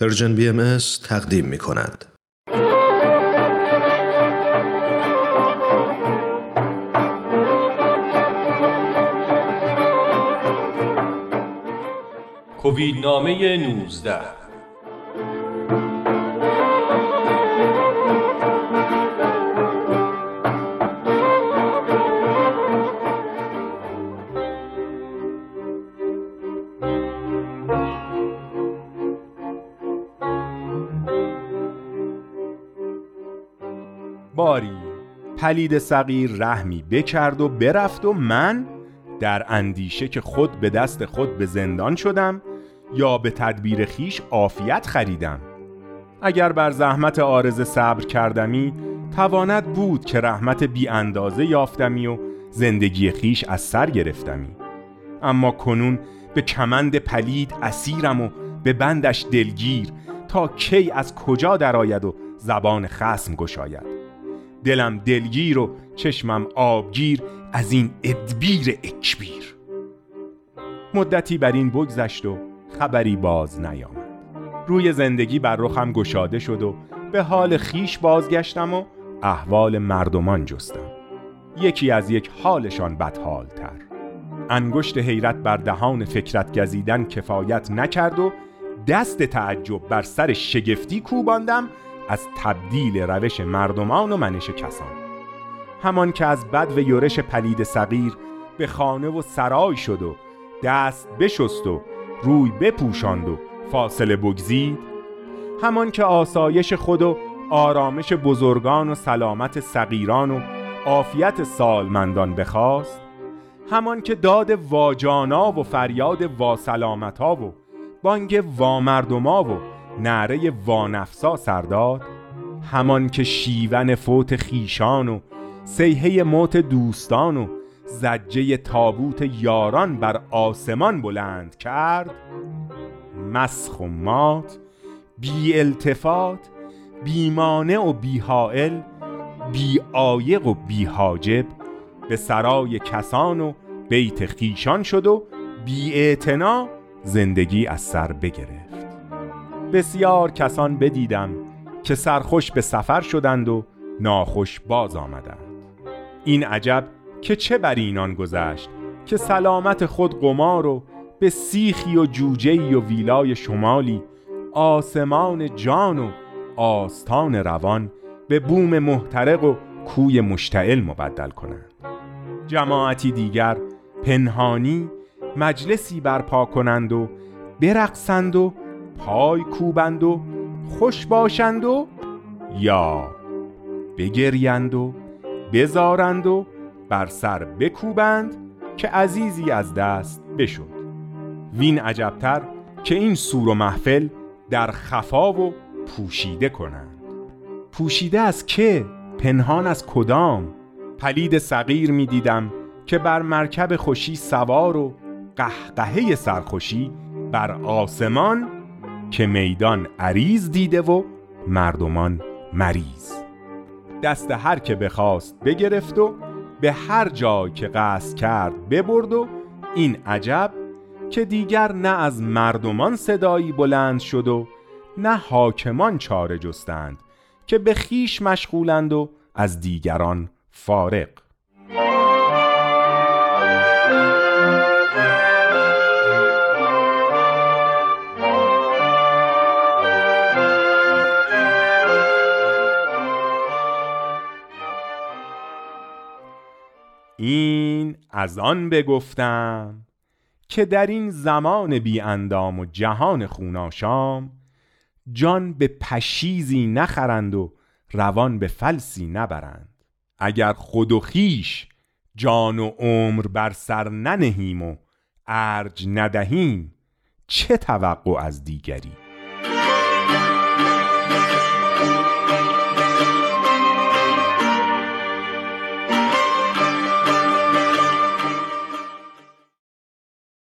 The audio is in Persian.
پرژن بی ام تقدیم می کند. کووید نامه 19 باری. پلید صغیر رحمی بکرد و برفت و من در اندیشه که خود به دست خود به زندان شدم یا به تدبیر خیش عافیت خریدم. اگر بر زحمت آرز صبر کردمی تواند بود که رحمت بی اندازه یافتمی و زندگی خیش از سر گرفتمی. اما کنون به کمند پلید اسیرم و به بندش دلگیر تا کی از کجا درآید و زبان خسم گشاید. دلم دلگیر و چشمم آبگیر از این ادبیر اکبیر. مدتی بر این بگذشت و خبری باز نیامد. روی زندگی بر رخم گشاده شد و به حال خیش بازگشتم و احوال مردمان جستم. یکی از یک حالشان بدحال تر انگشت حیرت بر دهان فکرت گزیدن کفایت نکرد و دست تعجب بر سر شگفتی کوباندم از تبدیل روش مردمان و منش کسان همان که از بد و یورش پلید صغیر به خانه و سرای شد و دست بشست و روی بپوشاند و فاصله بگزید همان که آسایش خود و آرامش بزرگان و سلامت صغیران و عافیت سالمندان بخواست همان که داد واجانا و فریاد واسلامتا و بانگ وامردما و نعره وانفسا سرداد همان که شیون فوت خیشان و سیهه موت دوستان و زجه تابوت یاران بر آسمان بلند کرد مسخ و مات بی التفات بی و بی حائل بی آیق و بی حاجب به سرای کسان و بیت خیشان شد و بی زندگی از سر بگرفت. بسیار کسان بدیدم که سرخوش به سفر شدند و ناخوش باز آمدند. این عجب که چه بر اینان گذشت که سلامت خود قمار و به سیخی و جوجهی و ویلای شمالی آسمان جان و آستان روان به بوم محترق و کوی مشتعل مبدل کنند. جماعتی دیگر پنهانی مجلسی برپا کنند و برقصند و پای کوبند و خوش باشند و یا بگریند و بزارند و بر سر بکوبند که عزیزی از دست بشد وین عجبتر که این سور و محفل در خفا و پوشیده کنند پوشیده از که؟ پنهان از کدام؟ پلید صغیر می دیدم که بر مرکب خوشی سوار و قهقهه سرخوشی بر آسمان که میدان عریض دیده و مردمان مریض. دست هر که بخواست بگرفت و به هر جای که قصد کرد ببرد و این عجب که دیگر نه از مردمان صدایی بلند شد و نه حاکمان چاره جستند که به خیش مشغولند و از دیگران فارق این از آن بگفتم که در این زمان بی اندام و جهان خوناشام جان به پشیزی نخرند و روان به فلسی نبرند. اگر خود و خیش جان و عمر بر سر ننهیم و ارج ندهیم چه توقع از دیگری؟